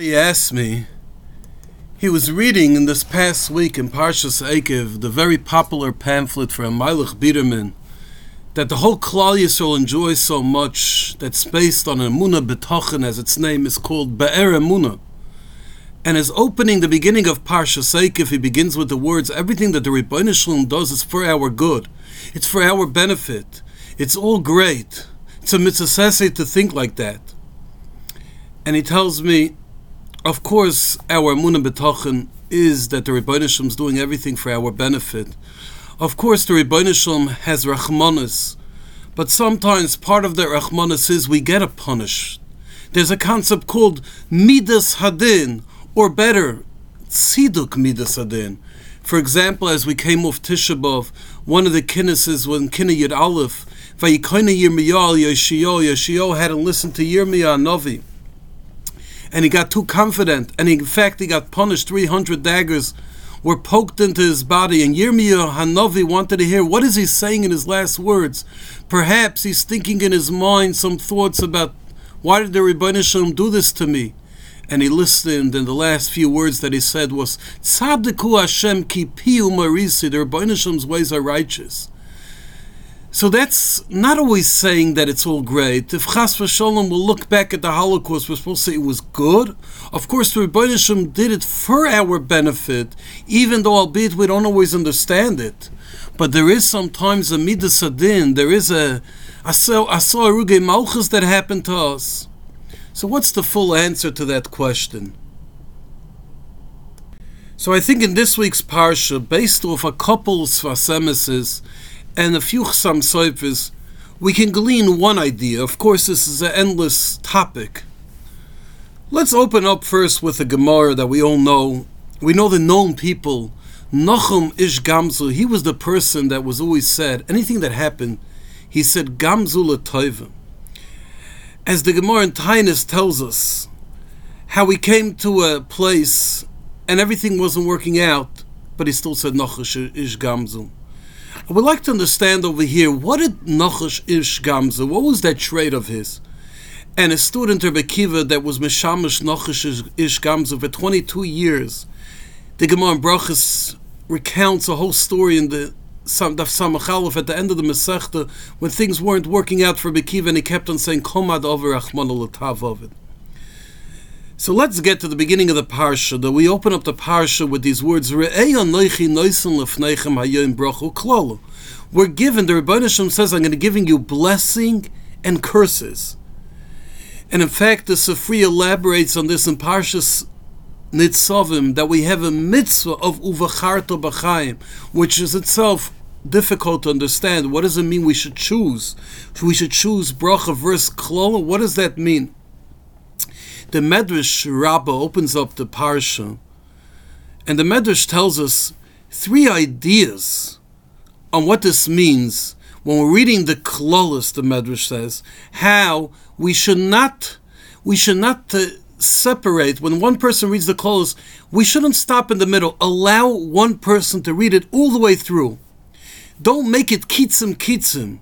He asked me, he was reading in this past week in Parshas Eikev, the very popular pamphlet from Meilech Biderman, that the whole Klal Yisrael enjoys so much, that's based on Emunah B'tochen, as its name is called Be'er Emunah. And as opening the beginning of Parshas Eikev, he begins with the words, everything that the Rebbeinu Shalom does is for our good. It's for our benefit. It's all great. It's a mitzvah to think like that. And he tells me, of course, our Emunah B'tochen is that the Rebbeinu is doing everything for our benefit. Of course, the Rebbeinu has Rachmanis, but sometimes part of that Rachmanis is we get a punish. There's a concept called Midas Hadin, or better, Tziduk Midas Hadin. For example, as we came off Tisha B'Av, one of the kinnises was in Kinna Yud Aleph, Vayikoina Yirmiyah Yeshio, Yeshio hadn't listened to Yirmiyah Novi and he got too confident, and in fact he got punished. 300 daggers were poked into his body, and Yirmiyah Hanovi wanted to hear what is he saying in his last words. Perhaps he's thinking in his mind some thoughts about why did the Rebbeinu Shalom do this to me? And he listened, and the last few words that he said was, Tzadiku Hashem ki piu marisi, the Rebbeinu Shalom's ways are righteous. So that's not always saying that it's all great. If Chas v'Sholom will look back at the Holocaust, we're supposed to say it was good. Of course, the Rebbeinu did it for our benefit, even though, albeit we don't always understand it. But there is sometimes a midas adin. There is a aso aruge malchus that happened to us. So, what's the full answer to that question? So, I think in this week's parsha, based off a couple of Sfas Emeses, and a few Chasam Soifers, we can glean one idea. Of course, this is an endless topic. Let's open up first with the Gemara that we all know. We know the known people. Nachum Ish Gamzu, he was the person that was always said, anything that happened, he said, Gamzu Latoiva. As the Gemara in Tainus tells us, how he came to a place and everything wasn't working out, but he still said, Nachum Ish Gamzu. I would like to understand over here what did Nachash Ish Gamza, what was that trait of his? And a student of Akiva that was Meshamish Nachash Ish Gamza for 22 years. The Gemara in Brachas recounts a whole story in the Daf Samachalef at the end of the Masechta when things weren't working out for Bekiva and he kept on saying Komad over Achman of it. So let's get to the beginning of the parsha. That we open up the parsha with these words: We're given. The Rebbeinu Shem says, "I'm going to giving you blessing and curses." And in fact, the Sifri elaborates on this in Parshas Nitzavim that we have a mitzvah of uvacharto b'chaim, which is itself difficult to understand. What does it mean? We should choose. We should choose bracha versus klala. What does that mean? The Medrash Rabbah opens up the parsha, and the Medrash tells us three ideas on what this means when we're reading the Klolis. The Medrash says how we should not we should not uh, separate when one person reads the Klolis. We shouldn't stop in the middle. Allow one person to read it all the way through. Don't make it kitzim kitzim.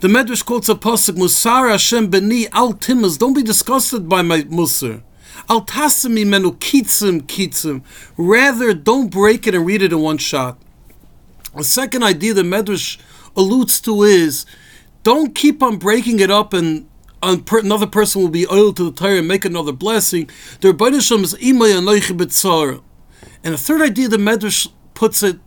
The Medrash quotes a pasuk, Musar Hashem beni al timas. Don't be disgusted by my musar. Al tasimi menu kitzim kitzim. Rather, don't break it and read it in one shot. The second idea the Medrash alludes to is, don't keep on breaking it up and another person will be oiled to the tire and make another blessing. The Rebbeinu is imay anoichi And the third idea the Medrash puts it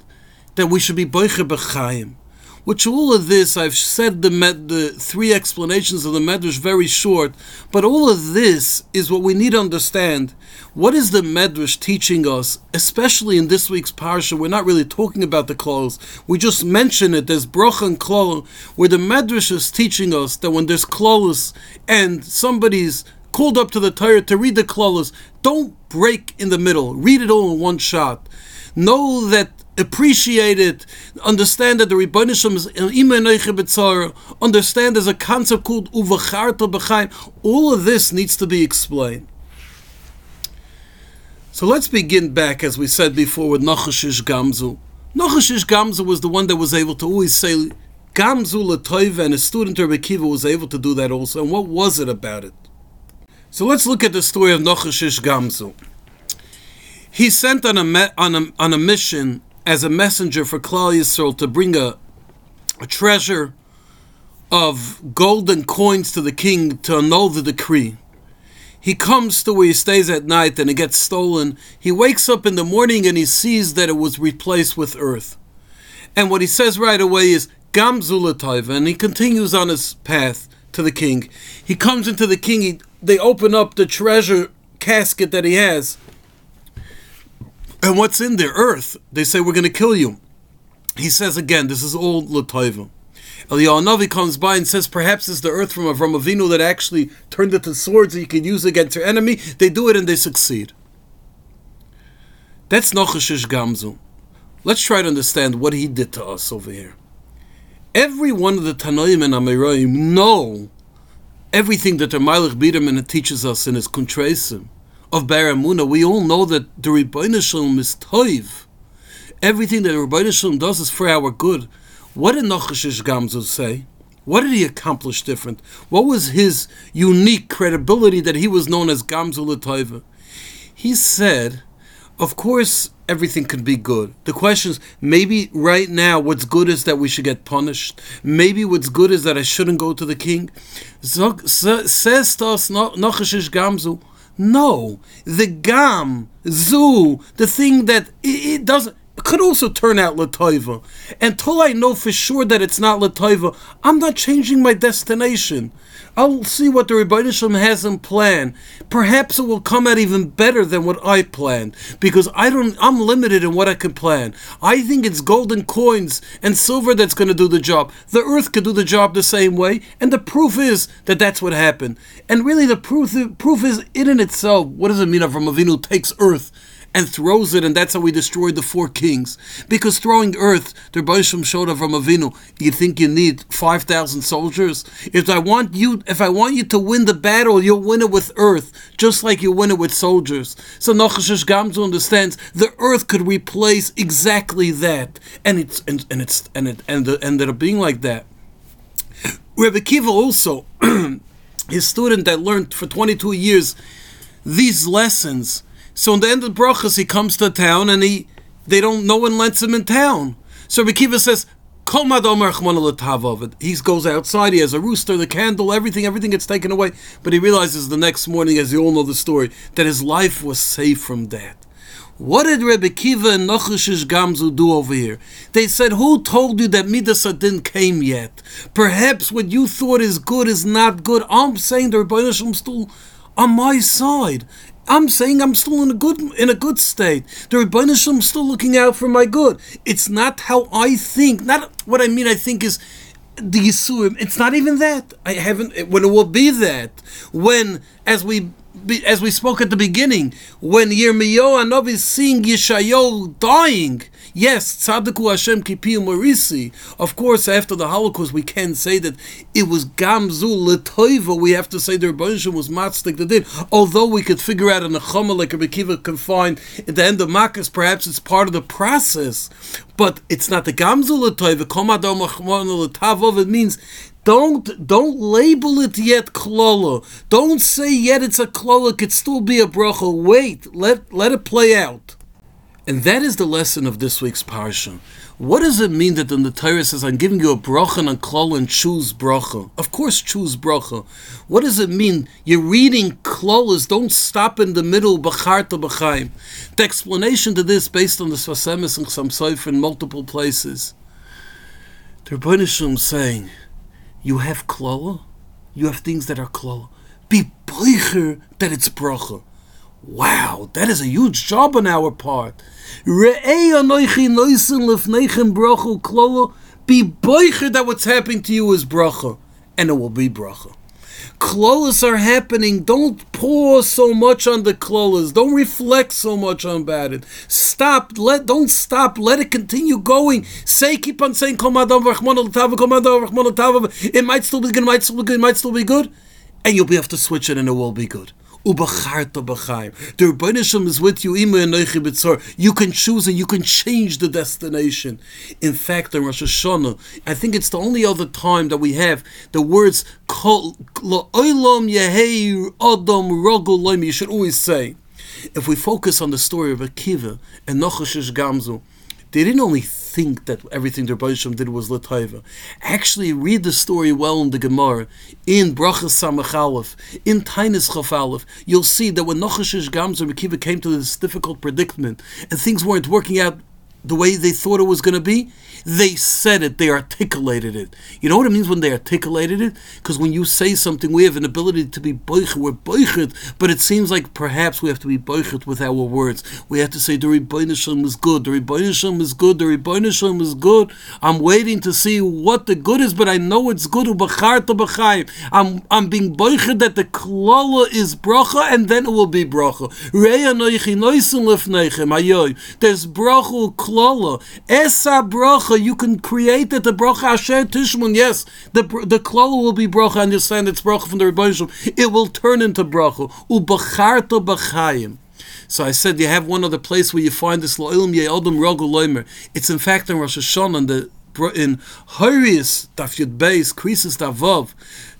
that we should be boicher b'chaim. Which all of this, I've said the, med, the three explanations of the Medrash very short, but all of this is what we need to understand. What is the Medrash teaching us, especially in this week's parsha? We're not really talking about the clothes. We just mention it. There's brocha and klol, where the Medrash is teaching us that when there's clothes and somebody's called up to the Torah to read the klolus, don't break in the middle. Read it all in one shot. Know that appreciate it, understand that the Rebbeinu is uh, understand there's a concept called uvacharta b'chaim. All of this needs to be explained. So let's begin back, as we said before, with Nachashish Gamzu. Nachashish Gamzu was the one that was able to always say Gamzu Latoiva, and a student of Akiva was able to do that also. And what was it about it? So let's look at the story of Nochashish Gamzu. He sent on a, on, a, on a mission as a messenger for Klal Yisrael to bring a, a treasure of golden coins to the king to annul the decree. He comes to where he stays at night and it gets stolen. He wakes up in the morning and he sees that it was replaced with earth. And what he says right away is Gamzulataiva, and he continues on his path to the king. He comes into the king, he, they open up the treasure casket that he has. And what's in there? Earth. They say, We're going to kill you. He says again, This is all Lataiva. Eliyahu comes by and says, Perhaps it's the earth from Avram Avinu that actually turned into swords that you can use against your enemy. They do it and they succeed. That's Nochashish Gamzu. Let's try to understand what he did to us over here. Every one of the Tanoim and Amiroim know everything that the Meilech Biderman teaches us in his Kuntresim of Be'er Emunah. We all know that the Rebbeinu Shalom is toiv. Everything that the Rebbeinu Shalom does is for our good. What did Nochashish Gamzu say? What did he accomplish different? What was his unique credibility that he was known as Gamzu Lataiva? He said, of course, everything could be good. The question is, maybe right now what's good is that we should get punished. Maybe what's good is that I shouldn't go to the king. Says to us Nachashish Gamzu, no, the gam, zu, the thing that it, it doesn't could also turn out Latoiva. Until I know for sure that it's not Latoiva, I'm not changing my destination. I'll see what the Rebbeinu has in plan. Perhaps it will come out even better than what I planned, because I don't. I'm limited in what I can plan. I think it's golden coins and silver that's going to do the job. The earth could do the job the same way, and the proof is that that's what happened. And really, the proof the proof is in and itself. What does it mean? Avram Avinu takes earth and throws it, and that's how we destroyed the four kings. Because throwing earth, the Baisham showed of Avinu. You think you need five thousand soldiers? If I want you, if I want you to win the battle, you'll win it with earth, just like you win it with soldiers. So Nochashish Gamzu understands the earth could replace exactly that, and it's and, and it's and it and it ended up being like that. Rebbe Kiva also, his student that learned for 22 years these lessons so in the end of brachas, he comes to town and he they don't no one lets him in town. So Rekiva says, he goes outside, he has a rooster, the candle, everything, everything gets taken away. But he realizes the next morning, as you all know the story, that his life was safe from that. What did Rebbe Kiva and Nachashish Gamzu do over here? They said, Who told you that Midas Adin came yet? Perhaps what you thought is good is not good. I'm saying the Rebbe still on my side. I'm saying I'm still in a good in a good state. The Rebbeinu still looking out for my good. It's not how I think. Not what I mean. I think is the Yisurim. It's not even that. I haven't. When it will be that. When as we as we spoke at the beginning, when Yirmiyahu Anav is seeing Yeshayahu dying, yes, Tzaddiku Hashem Kipi Marisi. Of course, after the Holocaust, we can say that it was Gamzu Letoiva. We have to say the Rebbeinu was Matzdik that did. Although we could figure out a Nechama like Rebbe Kiva can find at the end of Makkos, perhaps it's part of the process, but it's not the Gamzu Letoiva. Komadom. It means don't don't label it yet klola. Don't say yet it's a klola. It could still be a bracha. Wait, let let it play out. And that is the lesson of this week's parsha. What does it mean that the Torah says, "I'm giving you a bracha and klol and choose bracha"? Of course, choose bracha. What does it mean? You're reading klolas. Don't stop in the middle. B'charta b'chaim. The explanation to this, based on the Sfas Emes and Chasam in multiple places, the Rebbeinu saying you have klola, you have things that are klola. Be boicher that it's bracha. Wow, that is a huge job on our part. Be boicher that what's happening to you is bracha, and it will be bracha klolas are happening, don't pour so much on the klolas. Don't reflect so much on about it. Stop. Let don't stop. Let it continue going. Say, keep on saying, It might still be good. It might still be good. It might still be good, and you'll be able to switch it, and it will be good. Ubacharta b'chaim. The Rebbeinu is with you. Ima enoichi b'tzor. You can choose and you can change the destination. In fact, in Rosh Hashanah, I think it's the only other time that we have the words Kol Olam Yehei Adam Rogul. You should always say. If we focus on the story of Akiva and Nochashish Gamzu, they didn't only think that everything the Rebbeinu did was Lataiva. Actually, read the story well in the Gemara, in Brachas Samach in Tainis Chaf you'll see that when Nochashish Gamzu and Akiva came to this difficult predicament and things weren't working out the way they thought it was going to be, they said it, they articulated it. You know what it means when they articulated it? Because when you say something, we have an ability to be boichet, we're boichet, but it seems like perhaps we have to be boichet with our words. We have to say, the Rebbeinu is good, the Rebbeinu is good, the Rebbeinu is good. I'm waiting to see what the good is, but I know it's good. I'm, I'm being boichet that the klala is bracha, and then it will be bracha. There's bracha, klala. Esa bracha you can create it, the bracha asher tishmun. Yes, the the klala will be bracha. Understand it's bracha from the Rebbeinu. It will turn into bracha. Ubacharta b'chayim. So I said you have one other place where you find this lo'ilim ye'odom loimer. It's in fact in Rosh Hashanah in the in Horius Daf Beis Krisis Davov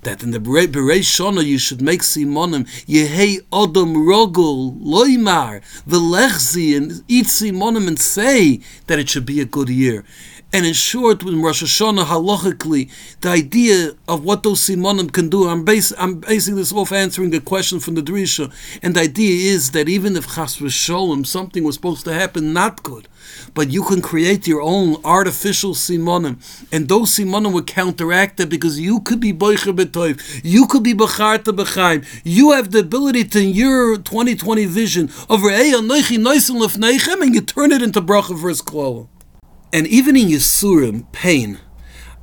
that in the Berei Shana you should make simonim Yehei Odom Rogul Loimar Velechzi and eat simonim and say that it should be a good year. And in short, with Rosh Hashanah halachically, the idea of what those simonim can do, I'm, base, I'm basing this off answering a question from the Drisha. And the idea is that even if Chas v'sholem, something was supposed to happen not good, but you can create your own artificial simonim, and those simonim would counteract that because you could be boicher betoiv, you could be bacharta b'chaim, you have the ability to in your 2020 vision of re'ei anoichi noisim lefneichem, and you turn it into bracha versus klol. And even in Yisurim, pain,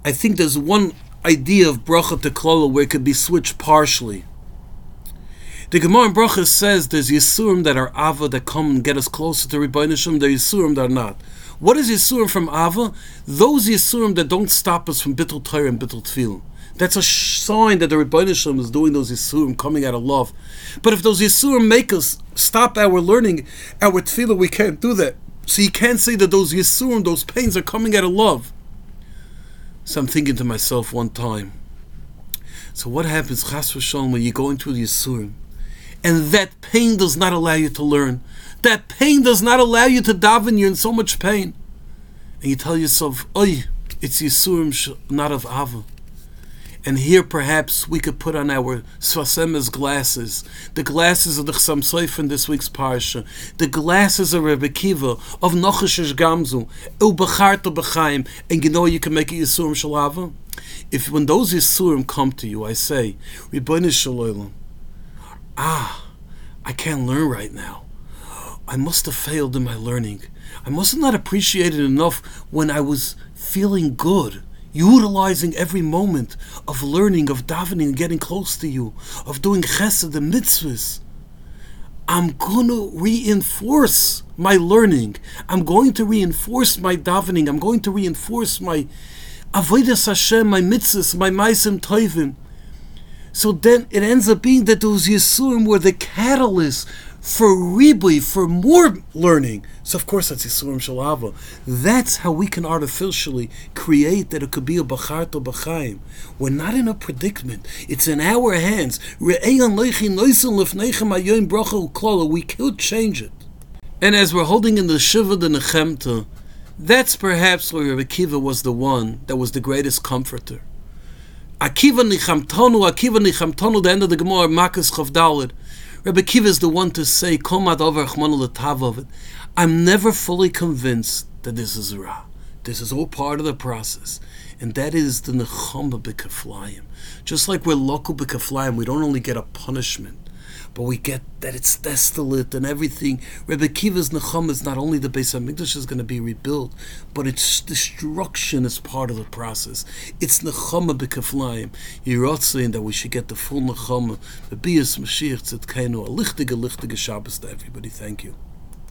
I think there's one idea of bracha to klola where it could be switched partially. The Gemara in Bracha says there's Yisurim that are Ava that come and get us closer to Rebbeinu Shem, there's Yisurim that are not. What is Yisurim from Ava? Those Yisurim that don't stop us from Bittul Torah and Bittul Tefillah. That's a sign that the Rebbeinu is doing those Yisurim coming out of love. But if those Yisurim make us stop our learning, our Tefillah, we can't do that. So you can't say that those yisurim, those pains are coming out of love. So I'm thinking to myself one time. So what happens, chas v'shalom, when you go into the yisurim, and that pain does not allow you to learn. That pain does not allow you to daven. You're in so much pain, and you tell yourself, "Oy, it's yisurim, not of ava." And here perhaps we could put on our Sfas Emes glasses, the glasses of the Chassam Sofer in this week's Parsha, the glasses of Rebbe Kiva, of Nochashish Gamzu, Ubacharta B'chaim, and you know you can make a Yisurim Shalava? If when those Yisurim come to you, I say, Rebbeinu Shalom, ah, I can't learn right now. I must have failed in my learning. I must have not appreciated enough when I was feeling good utilizing every moment of learning, of davening, getting close to you, of doing chesed and mitzvahs. I'm going to reinforce my learning. I'm going to reinforce my davening. I'm going to reinforce my avodas Hashem, my mitzvahs, my maisim toivim. So then it ends up being that those Yisurim were the catalyst for ribui, for more learning. So of course that's Yisurim Shalava. That's how we can artificially create that it could be a Bacharto Bachaim. We're not in a predicament. It's in our hands. We could change it. And as we're holding in the Shiva the Nechemta, that's perhaps where Rabbi Akiva was the one that was the greatest comforter. Akiva Nichamtonu, Akiva Nichamtonu, the end of the Gemara, Makas Chavdalid. Rabbi Kiva is the one to say, I'm never fully convinced that this is Ra. This is all part of the process. And that is the Nechama B'Kaflayim. Just like we're local B'Kaflayim, we don't only get a punishment, but we get that it's desolate and everything. Rebbe Kiva's Necham is not only the Beis Hamikdash is going to be rebuilt, but its destruction is part of the process. It's Nechama b'kaflayim. Yirotzin that we should get the full Nechama. The Bias Mashiach Tzidkenu. A lichtige, lichtige Shabbos to everybody. Thank you.